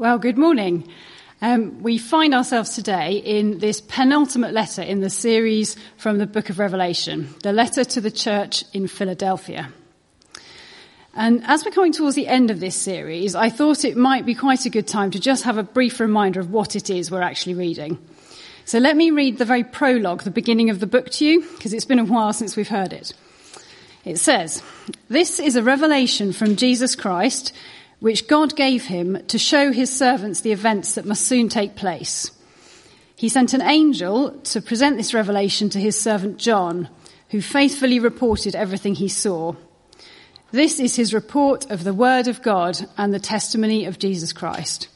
Well, good morning. Um, we find ourselves today in this penultimate letter in the series from the book of Revelation, the letter to the church in Philadelphia. And as we're coming towards the end of this series, I thought it might be quite a good time to just have a brief reminder of what it is we're actually reading. So let me read the very prologue, the beginning of the book to you, because it's been a while since we've heard it. It says, This is a revelation from Jesus Christ which God gave him to show his servants the events that must soon take place. He sent an angel to present this revelation to his servant John, who faithfully reported everything he saw. This is his report of the word of God and the testimony of Jesus Christ.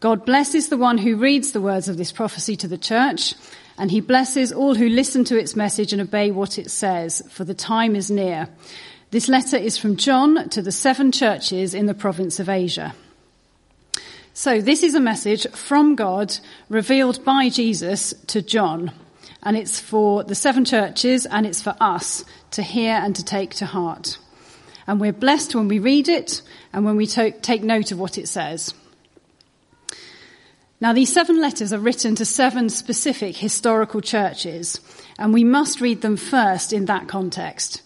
God blesses the one who reads the words of this prophecy to the church, and he blesses all who listen to its message and obey what it says, for the time is near. This letter is from John to the seven churches in the province of Asia. So this is a message from God revealed by Jesus to John. And it's for the seven churches and it's for us to hear and to take to heart. And we're blessed when we read it and when we take note of what it says. Now these seven letters are written to seven specific historical churches and we must read them first in that context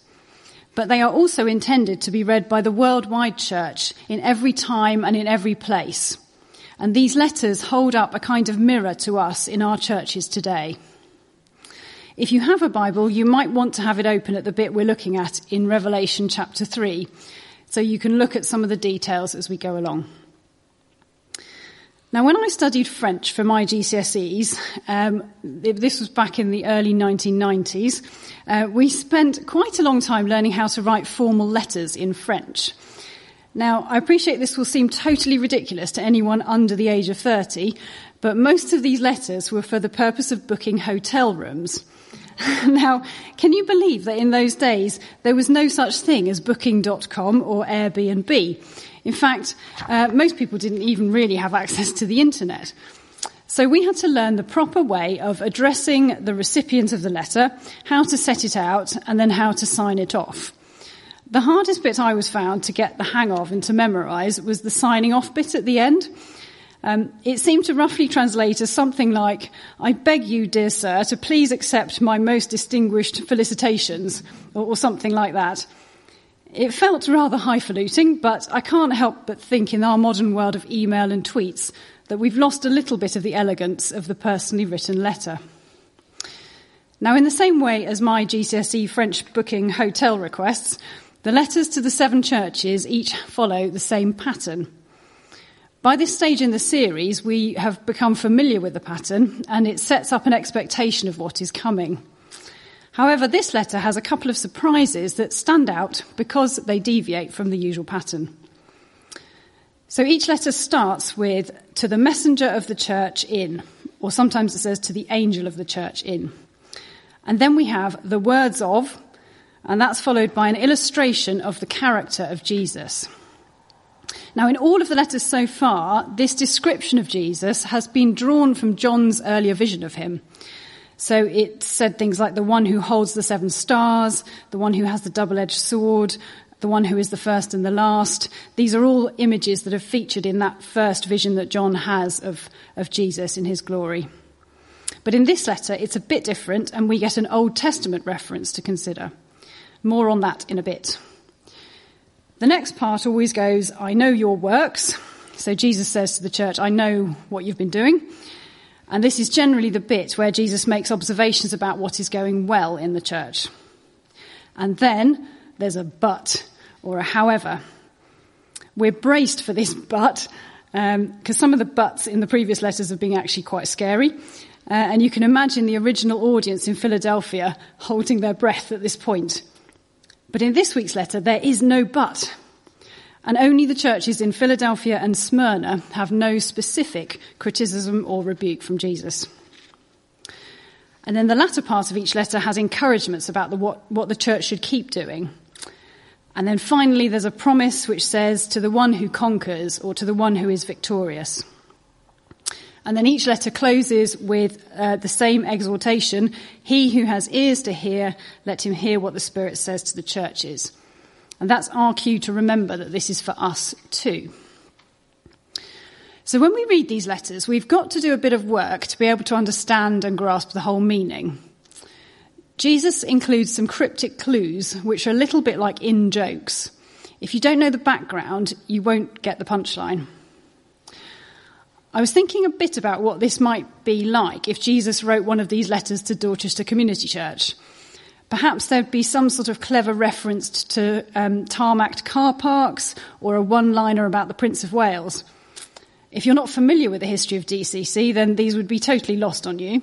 but they are also intended to be read by the worldwide church in every time and in every place. And these letters hold up a kind of mirror to us in our churches today. If you have a Bible, you might want to have it open at the bit we're looking at in Revelation chapter 3, so you can look at some of the details as we go along. Now, when I studied French for my GCSEs, um, this was back in the early 1990s, uh, we spent quite a long time learning how to write formal letters in French. Now, I appreciate this will seem totally ridiculous to anyone under the age of 30, but most of these letters were for the purpose of booking hotel rooms. now, can you believe that in those days there was no such thing as booking.com or Airbnb? In fact, uh, most people didn't even really have access to the internet. So we had to learn the proper way of addressing the recipient of the letter, how to set it out, and then how to sign it off. The hardest bit I was found to get the hang of and to memorize was the signing off bit at the end. Um, it seemed to roughly translate as something like, I beg you, dear sir, to please accept my most distinguished felicitations, or, or something like that. It felt rather highfalutin, but I can't help but think in our modern world of email and tweets that we've lost a little bit of the elegance of the personally written letter. Now, in the same way as my GCSE French booking hotel requests, the letters to the seven churches each follow the same pattern. By this stage in the series, we have become familiar with the pattern and it sets up an expectation of what is coming. However, this letter has a couple of surprises that stand out because they deviate from the usual pattern. So each letter starts with, to the messenger of the church in, or sometimes it says to the angel of the church in. And then we have the words of, and that's followed by an illustration of the character of Jesus. Now, in all of the letters so far, this description of Jesus has been drawn from John's earlier vision of him. So it said things like the one who holds the seven stars, the one who has the double-edged sword, the one who is the first and the last. These are all images that are featured in that first vision that John has of, of Jesus in his glory. But in this letter, it's a bit different, and we get an Old Testament reference to consider. More on that in a bit. The next part always goes, I know your works. So Jesus says to the church, I know what you've been doing. And this is generally the bit where Jesus makes observations about what is going well in the church. And then there's a but or a however. We're braced for this but because um, some of the buts in the previous letters have been actually quite scary. Uh, and you can imagine the original audience in Philadelphia holding their breath at this point. But in this week's letter, there is no but. And only the churches in Philadelphia and Smyrna have no specific criticism or rebuke from Jesus. And then the latter part of each letter has encouragements about the, what, what the church should keep doing. And then finally, there's a promise which says, to the one who conquers or to the one who is victorious. And then each letter closes with uh, the same exhortation He who has ears to hear, let him hear what the Spirit says to the churches. And that's our cue to remember that this is for us too. So when we read these letters, we've got to do a bit of work to be able to understand and grasp the whole meaning. Jesus includes some cryptic clues, which are a little bit like in jokes. If you don't know the background, you won't get the punchline. I was thinking a bit about what this might be like if Jesus wrote one of these letters to Dorchester Community Church. Perhaps there'd be some sort of clever reference to um, tarmacked car parks or a one liner about the Prince of Wales. If you're not familiar with the history of DCC, then these would be totally lost on you.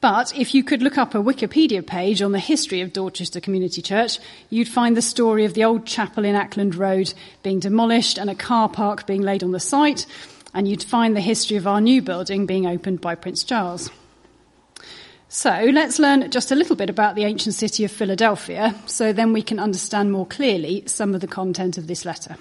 But if you could look up a Wikipedia page on the history of Dorchester Community Church, you'd find the story of the old chapel in Acland Road being demolished and a car park being laid on the site, and you'd find the history of our new building being opened by Prince Charles. So let's learn just a little bit about the ancient city of Philadelphia, so then we can understand more clearly some of the content of this letter.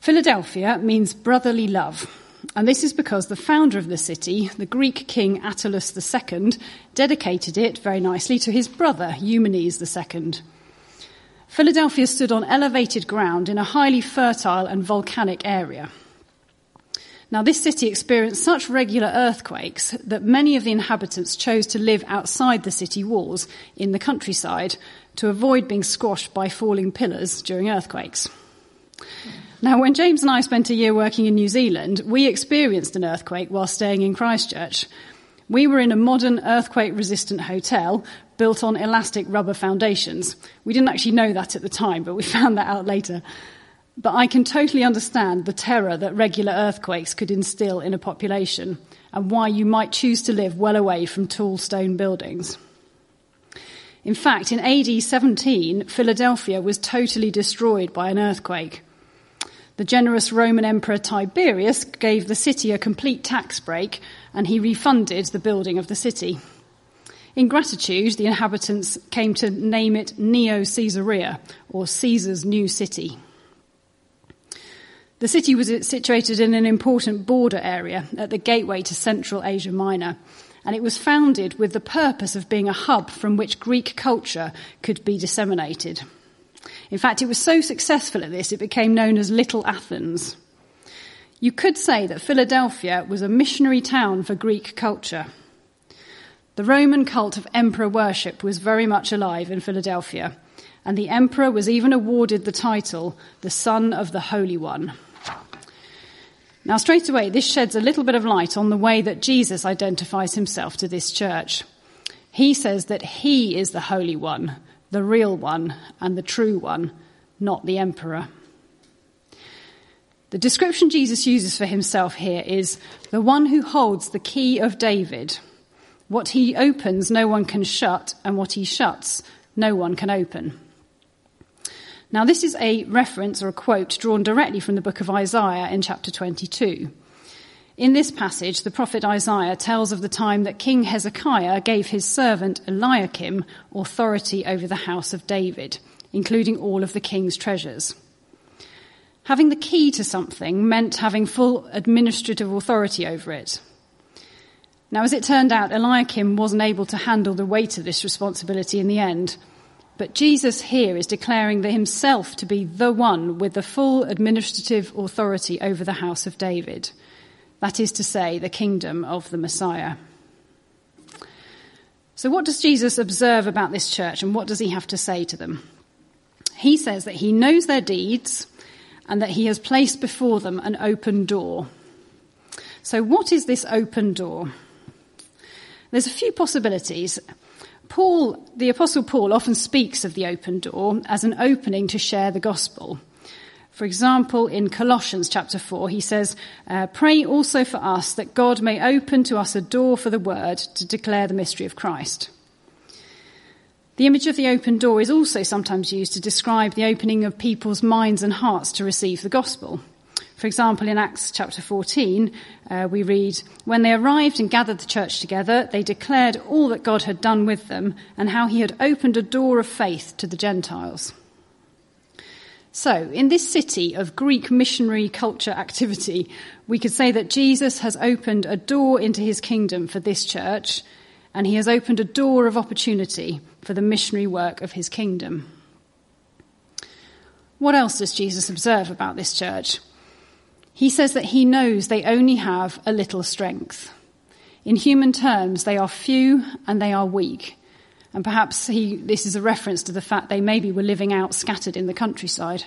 Philadelphia means brotherly love, and this is because the founder of the city, the Greek king Attalus II, dedicated it very nicely to his brother Eumenes II. Philadelphia stood on elevated ground in a highly fertile and volcanic area. Now, this city experienced such regular earthquakes that many of the inhabitants chose to live outside the city walls in the countryside to avoid being squashed by falling pillars during earthquakes. Now, when James and I spent a year working in New Zealand, we experienced an earthquake while staying in Christchurch. We were in a modern earthquake resistant hotel built on elastic rubber foundations. We didn't actually know that at the time, but we found that out later. But I can totally understand the terror that regular earthquakes could instill in a population and why you might choose to live well away from tall stone buildings. In fact, in AD 17, Philadelphia was totally destroyed by an earthquake. The generous Roman Emperor Tiberius gave the city a complete tax break and he refunded the building of the city. In gratitude, the inhabitants came to name it Neo Caesarea, or Caesar's new city. The city was situated in an important border area at the gateway to Central Asia Minor, and it was founded with the purpose of being a hub from which Greek culture could be disseminated. In fact, it was so successful at this, it became known as Little Athens. You could say that Philadelphia was a missionary town for Greek culture. The Roman cult of emperor worship was very much alive in Philadelphia, and the emperor was even awarded the title, the Son of the Holy One. Now, straight away, this sheds a little bit of light on the way that Jesus identifies himself to this church. He says that he is the Holy One, the real one, and the true one, not the emperor. The description Jesus uses for himself here is the one who holds the key of David. What he opens, no one can shut, and what he shuts, no one can open. Now, this is a reference or a quote drawn directly from the book of Isaiah in chapter 22. In this passage, the prophet Isaiah tells of the time that King Hezekiah gave his servant Eliakim authority over the house of David, including all of the king's treasures. Having the key to something meant having full administrative authority over it. Now, as it turned out, Eliakim wasn't able to handle the weight of this responsibility in the end, but Jesus here is declaring that himself to be the one with the full administrative authority over the house of David. That is to say, the kingdom of the Messiah. So, what does Jesus observe about this church and what does he have to say to them? He says that he knows their deeds and that he has placed before them an open door. So, what is this open door? There's a few possibilities. Paul, the Apostle Paul, often speaks of the open door as an opening to share the gospel. For example, in Colossians chapter 4, he says, uh, Pray also for us that God may open to us a door for the word to declare the mystery of Christ. The image of the open door is also sometimes used to describe the opening of people's minds and hearts to receive the gospel. For example, in Acts chapter 14, uh, we read, When they arrived and gathered the church together, they declared all that God had done with them and how he had opened a door of faith to the Gentiles. So, in this city of Greek missionary culture activity, we could say that Jesus has opened a door into his kingdom for this church, and he has opened a door of opportunity for the missionary work of his kingdom. What else does Jesus observe about this church? He says that he knows they only have a little strength. In human terms, they are few and they are weak. And perhaps he, this is a reference to the fact they maybe were living out scattered in the countryside.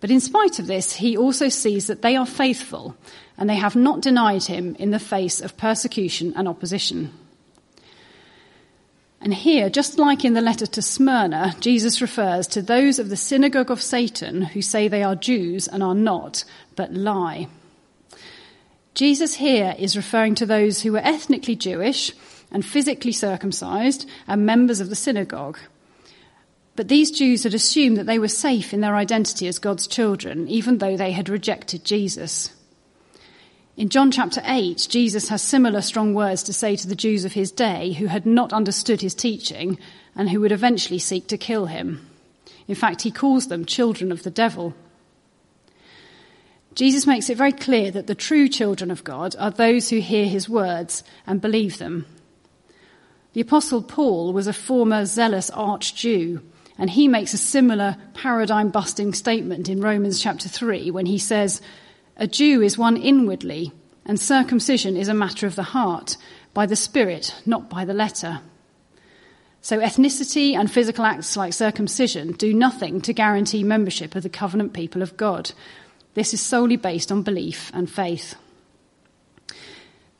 But in spite of this, he also sees that they are faithful and they have not denied him in the face of persecution and opposition. And here, just like in the letter to Smyrna, Jesus refers to those of the synagogue of Satan who say they are Jews and are not, but lie. Jesus here is referring to those who were ethnically Jewish and physically circumcised and members of the synagogue. But these Jews had assumed that they were safe in their identity as God's children, even though they had rejected Jesus. In John chapter 8, Jesus has similar strong words to say to the Jews of his day who had not understood his teaching and who would eventually seek to kill him. In fact, he calls them children of the devil. Jesus makes it very clear that the true children of God are those who hear his words and believe them. The apostle Paul was a former zealous arch Jew, and he makes a similar paradigm busting statement in Romans chapter 3 when he says, a Jew is one inwardly, and circumcision is a matter of the heart, by the Spirit, not by the letter. So ethnicity and physical acts like circumcision do nothing to guarantee membership of the covenant people of God. This is solely based on belief and faith.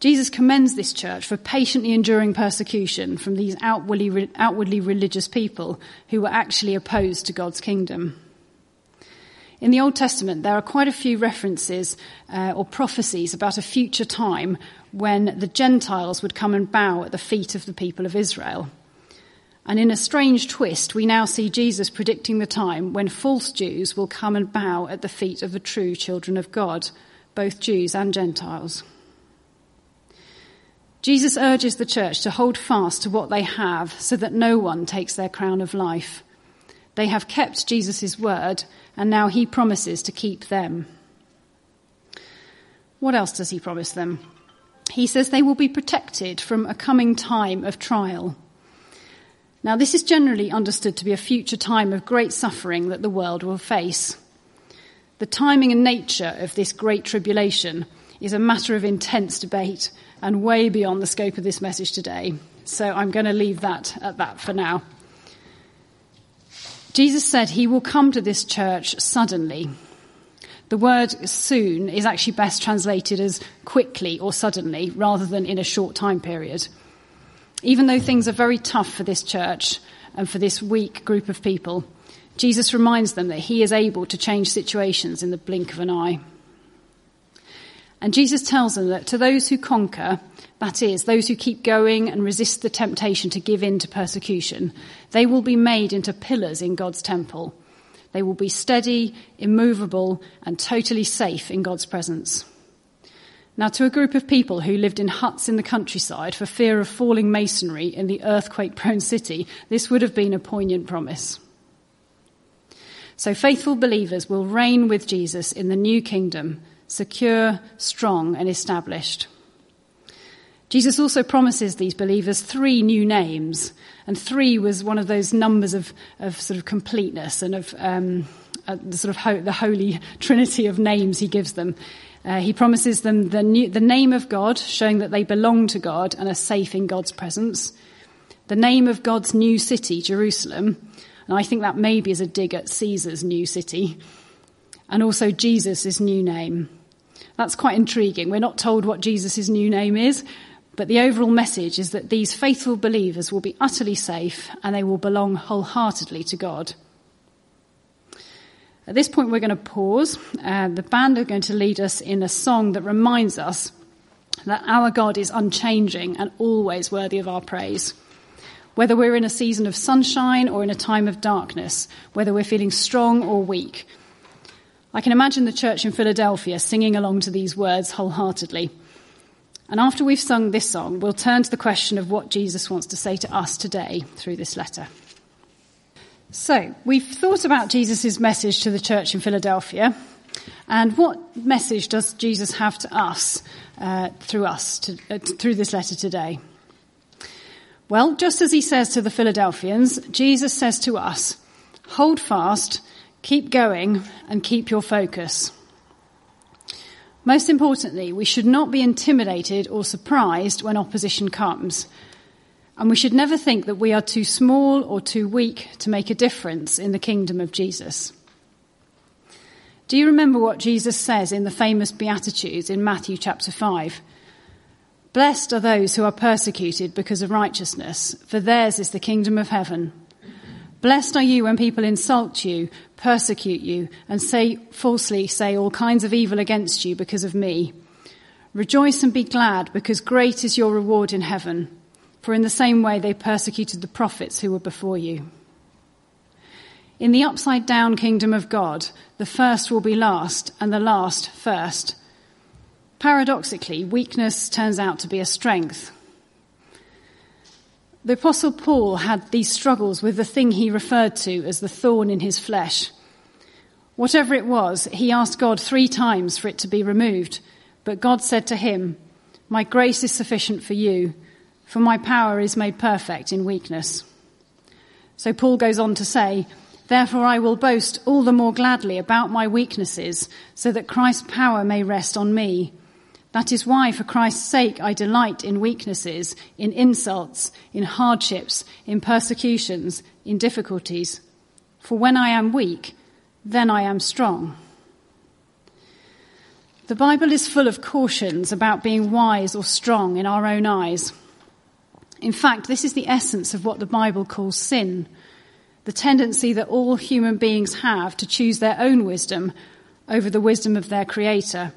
Jesus commends this church for patiently enduring persecution from these outwardly, outwardly religious people who were actually opposed to God's kingdom. In the Old Testament, there are quite a few references uh, or prophecies about a future time when the Gentiles would come and bow at the feet of the people of Israel. And in a strange twist, we now see Jesus predicting the time when false Jews will come and bow at the feet of the true children of God, both Jews and Gentiles. Jesus urges the church to hold fast to what they have so that no one takes their crown of life. They have kept Jesus' word and now he promises to keep them. What else does he promise them? He says they will be protected from a coming time of trial. Now, this is generally understood to be a future time of great suffering that the world will face. The timing and nature of this great tribulation is a matter of intense debate and way beyond the scope of this message today. So I'm going to leave that at that for now. Jesus said he will come to this church suddenly. The word soon is actually best translated as quickly or suddenly rather than in a short time period. Even though things are very tough for this church and for this weak group of people, Jesus reminds them that he is able to change situations in the blink of an eye. And Jesus tells them that to those who conquer, that is, those who keep going and resist the temptation to give in to persecution, they will be made into pillars in God's temple. They will be steady, immovable, and totally safe in God's presence. Now, to a group of people who lived in huts in the countryside for fear of falling masonry in the earthquake prone city, this would have been a poignant promise. So, faithful believers will reign with Jesus in the new kingdom secure, strong, and established. Jesus also promises these believers three new names, and three was one of those numbers of, of sort of completeness and of um, uh, the sort of ho- the holy trinity of names he gives them. Uh, he promises them the, new, the name of God, showing that they belong to God and are safe in God's presence. The name of God's new city, Jerusalem, and I think that maybe is a dig at Caesar's new city, and also Jesus' new name. That's quite intriguing. We're not told what Jesus' new name is, but the overall message is that these faithful believers will be utterly safe and they will belong wholeheartedly to God. At this point, we're going to pause. Uh, the band are going to lead us in a song that reminds us that our God is unchanging and always worthy of our praise. Whether we're in a season of sunshine or in a time of darkness, whether we're feeling strong or weak, I can imagine the church in Philadelphia singing along to these words wholeheartedly. And after we've sung this song, we'll turn to the question of what Jesus wants to say to us today through this letter. So, we've thought about Jesus' message to the church in Philadelphia. And what message does Jesus have to us uh, through us, to, uh, through this letter today? Well, just as he says to the Philadelphians, Jesus says to us, hold fast Keep going and keep your focus. Most importantly, we should not be intimidated or surprised when opposition comes. And we should never think that we are too small or too weak to make a difference in the kingdom of Jesus. Do you remember what Jesus says in the famous Beatitudes in Matthew chapter 5? Blessed are those who are persecuted because of righteousness, for theirs is the kingdom of heaven. Blessed are you when people insult you, persecute you, and say falsely say all kinds of evil against you because of me. Rejoice and be glad, because great is your reward in heaven. For in the same way they persecuted the prophets who were before you. In the upside down kingdom of God, the first will be last and the last first. Paradoxically, weakness turns out to be a strength. The Apostle Paul had these struggles with the thing he referred to as the thorn in his flesh. Whatever it was, he asked God three times for it to be removed, but God said to him, My grace is sufficient for you, for my power is made perfect in weakness. So Paul goes on to say, Therefore, I will boast all the more gladly about my weaknesses, so that Christ's power may rest on me. That is why, for Christ's sake, I delight in weaknesses, in insults, in hardships, in persecutions, in difficulties. For when I am weak, then I am strong. The Bible is full of cautions about being wise or strong in our own eyes. In fact, this is the essence of what the Bible calls sin the tendency that all human beings have to choose their own wisdom over the wisdom of their Creator,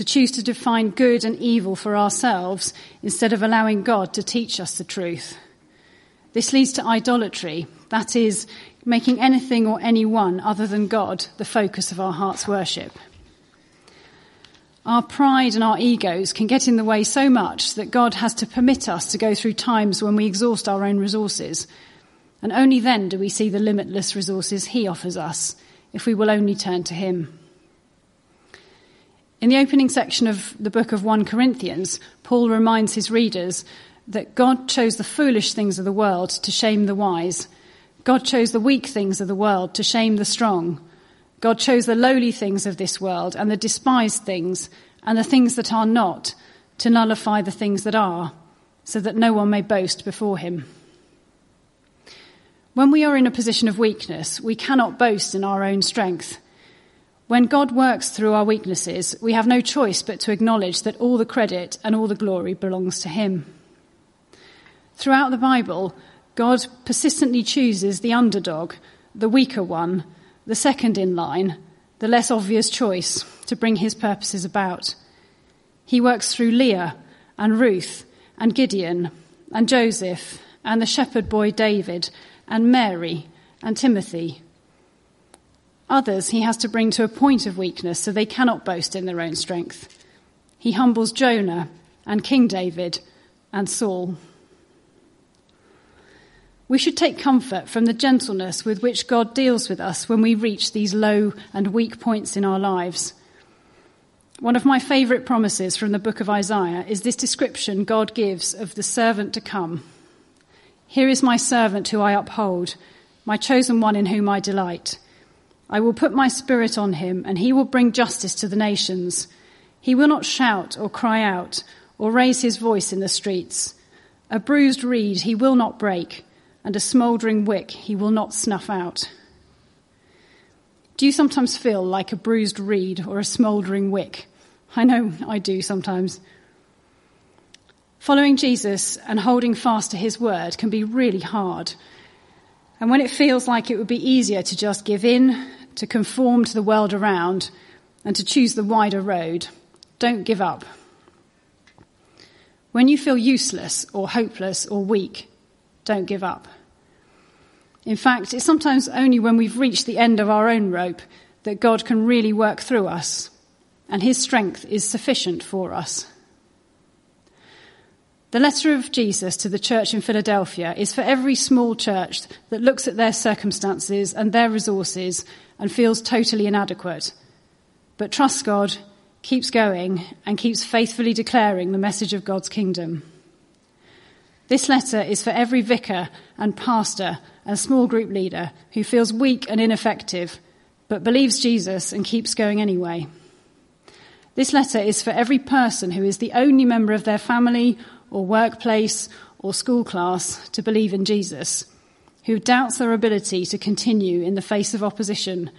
to choose to define good and evil for ourselves instead of allowing God to teach us the truth. This leads to idolatry, that is, making anything or anyone other than God the focus of our heart's worship. Our pride and our egos can get in the way so much that God has to permit us to go through times when we exhaust our own resources and only then do we see the limitless resources He offers us if we will only turn to Him. In the opening section of the book of 1 Corinthians, Paul reminds his readers that God chose the foolish things of the world to shame the wise. God chose the weak things of the world to shame the strong. God chose the lowly things of this world and the despised things and the things that are not to nullify the things that are, so that no one may boast before him. When we are in a position of weakness, we cannot boast in our own strength. When God works through our weaknesses, we have no choice but to acknowledge that all the credit and all the glory belongs to Him. Throughout the Bible, God persistently chooses the underdog, the weaker one, the second in line, the less obvious choice to bring His purposes about. He works through Leah and Ruth and Gideon and Joseph and the shepherd boy David and Mary and Timothy. Others he has to bring to a point of weakness so they cannot boast in their own strength. He humbles Jonah and King David and Saul. We should take comfort from the gentleness with which God deals with us when we reach these low and weak points in our lives. One of my favourite promises from the book of Isaiah is this description God gives of the servant to come. Here is my servant who I uphold, my chosen one in whom I delight. I will put my spirit on him, and he will bring justice to the nations. He will not shout or cry out or raise his voice in the streets. A bruised reed he will not break, and a smouldering wick he will not snuff out. Do you sometimes feel like a bruised reed or a smouldering wick? I know I do sometimes. Following Jesus and holding fast to his word can be really hard. And when it feels like it would be easier to just give in, to conform to the world around, and to choose the wider road, don't give up. When you feel useless or hopeless or weak, don't give up. In fact, it's sometimes only when we've reached the end of our own rope that God can really work through us, and his strength is sufficient for us. The letter of Jesus to the church in Philadelphia is for every small church that looks at their circumstances and their resources and feels totally inadequate, but trusts God, keeps going, and keeps faithfully declaring the message of God's kingdom. This letter is for every vicar and pastor and small group leader who feels weak and ineffective, but believes Jesus and keeps going anyway. This letter is for every person who is the only member of their family or workplace or school class to believe in Jesus, who doubts their ability to continue in the face of opposition,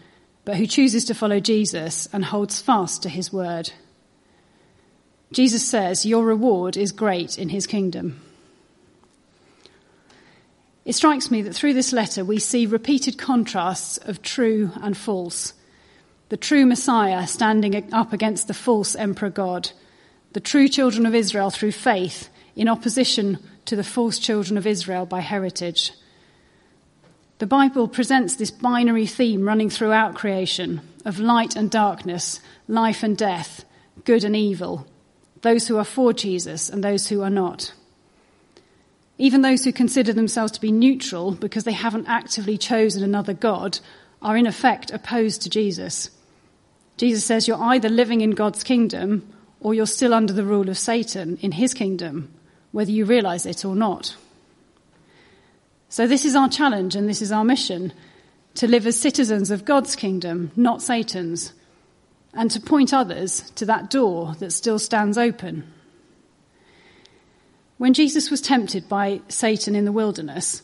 but who chooses to follow Jesus and holds fast to his word. Jesus says, Your reward is great in his kingdom. It strikes me that through this letter we see repeated contrasts of true and false. The true Messiah standing up against the false Emperor God. The true children of Israel through faith in opposition to the false children of Israel by heritage. The Bible presents this binary theme running throughout creation of light and darkness, life and death, good and evil, those who are for Jesus and those who are not. Even those who consider themselves to be neutral because they haven't actively chosen another God are in effect opposed to Jesus. Jesus says you're either living in God's kingdom or you're still under the rule of Satan in his kingdom, whether you realize it or not. So this is our challenge and this is our mission to live as citizens of God's kingdom, not Satan's, and to point others to that door that still stands open. When Jesus was tempted by Satan in the wilderness,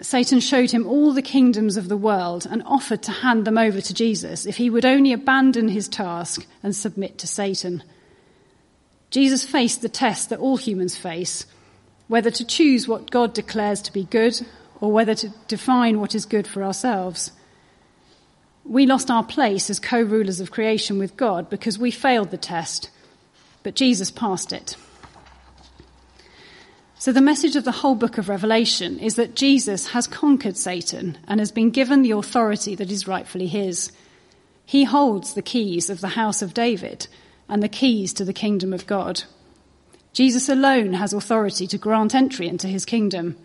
Satan showed him all the kingdoms of the world and offered to hand them over to Jesus if he would only abandon his task and submit to Satan. Jesus faced the test that all humans face whether to choose what God declares to be good or whether to define what is good for ourselves. We lost our place as co rulers of creation with God because we failed the test, but Jesus passed it. So, the message of the whole book of Revelation is that Jesus has conquered Satan and has been given the authority that is rightfully his. He holds the keys of the house of David and the keys to the kingdom of God. Jesus alone has authority to grant entry into his kingdom.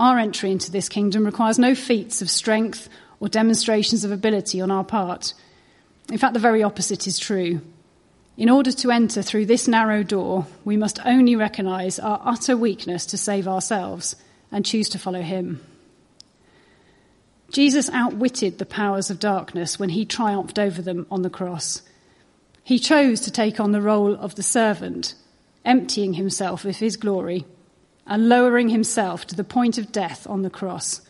Our entry into this kingdom requires no feats of strength or demonstrations of ability on our part. In fact, the very opposite is true. In order to enter through this narrow door, we must only recognize our utter weakness to save ourselves and choose to follow him. Jesus outwitted the powers of darkness when he triumphed over them on the cross. He chose to take on the role of the servant, emptying himself of his glory and lowering himself to the point of death on the cross.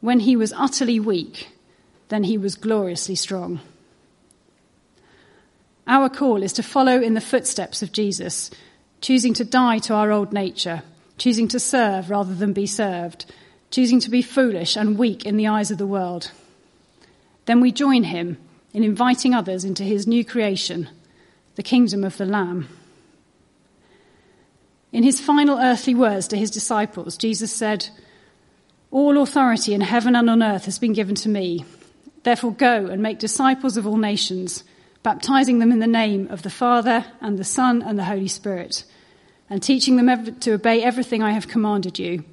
When he was utterly weak, then he was gloriously strong. Our call is to follow in the footsteps of Jesus, choosing to die to our old nature, choosing to serve rather than be served, choosing to be foolish and weak in the eyes of the world. Then we join him in inviting others into his new creation, the kingdom of the Lamb. In his final earthly words to his disciples, Jesus said, All authority in heaven and on earth has been given to me. Therefore, go and make disciples of all nations baptizing them in the name of the Father and the Son and the Holy Spirit, and teaching them to obey everything I have commanded you.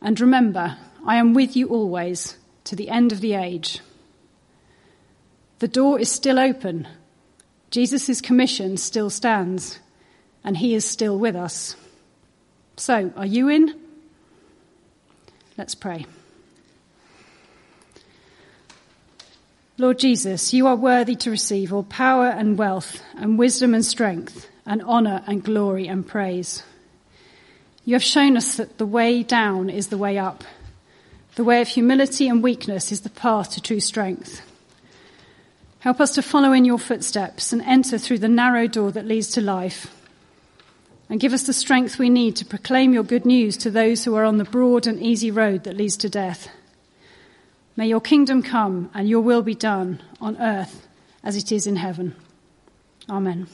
And remember, I am with you always to the end of the age. The door is still open. Jesus' commission still stands, and he is still with us. So, are you in? Let's pray. Lord Jesus, you are worthy to receive all power and wealth and wisdom and strength and honor and glory and praise. You have shown us that the way down is the way up. The way of humility and weakness is the path to true strength. Help us to follow in your footsteps and enter through the narrow door that leads to life. And give us the strength we need to proclaim your good news to those who are on the broad and easy road that leads to death. May your kingdom come and your will be done on earth as it is in heaven. Amen.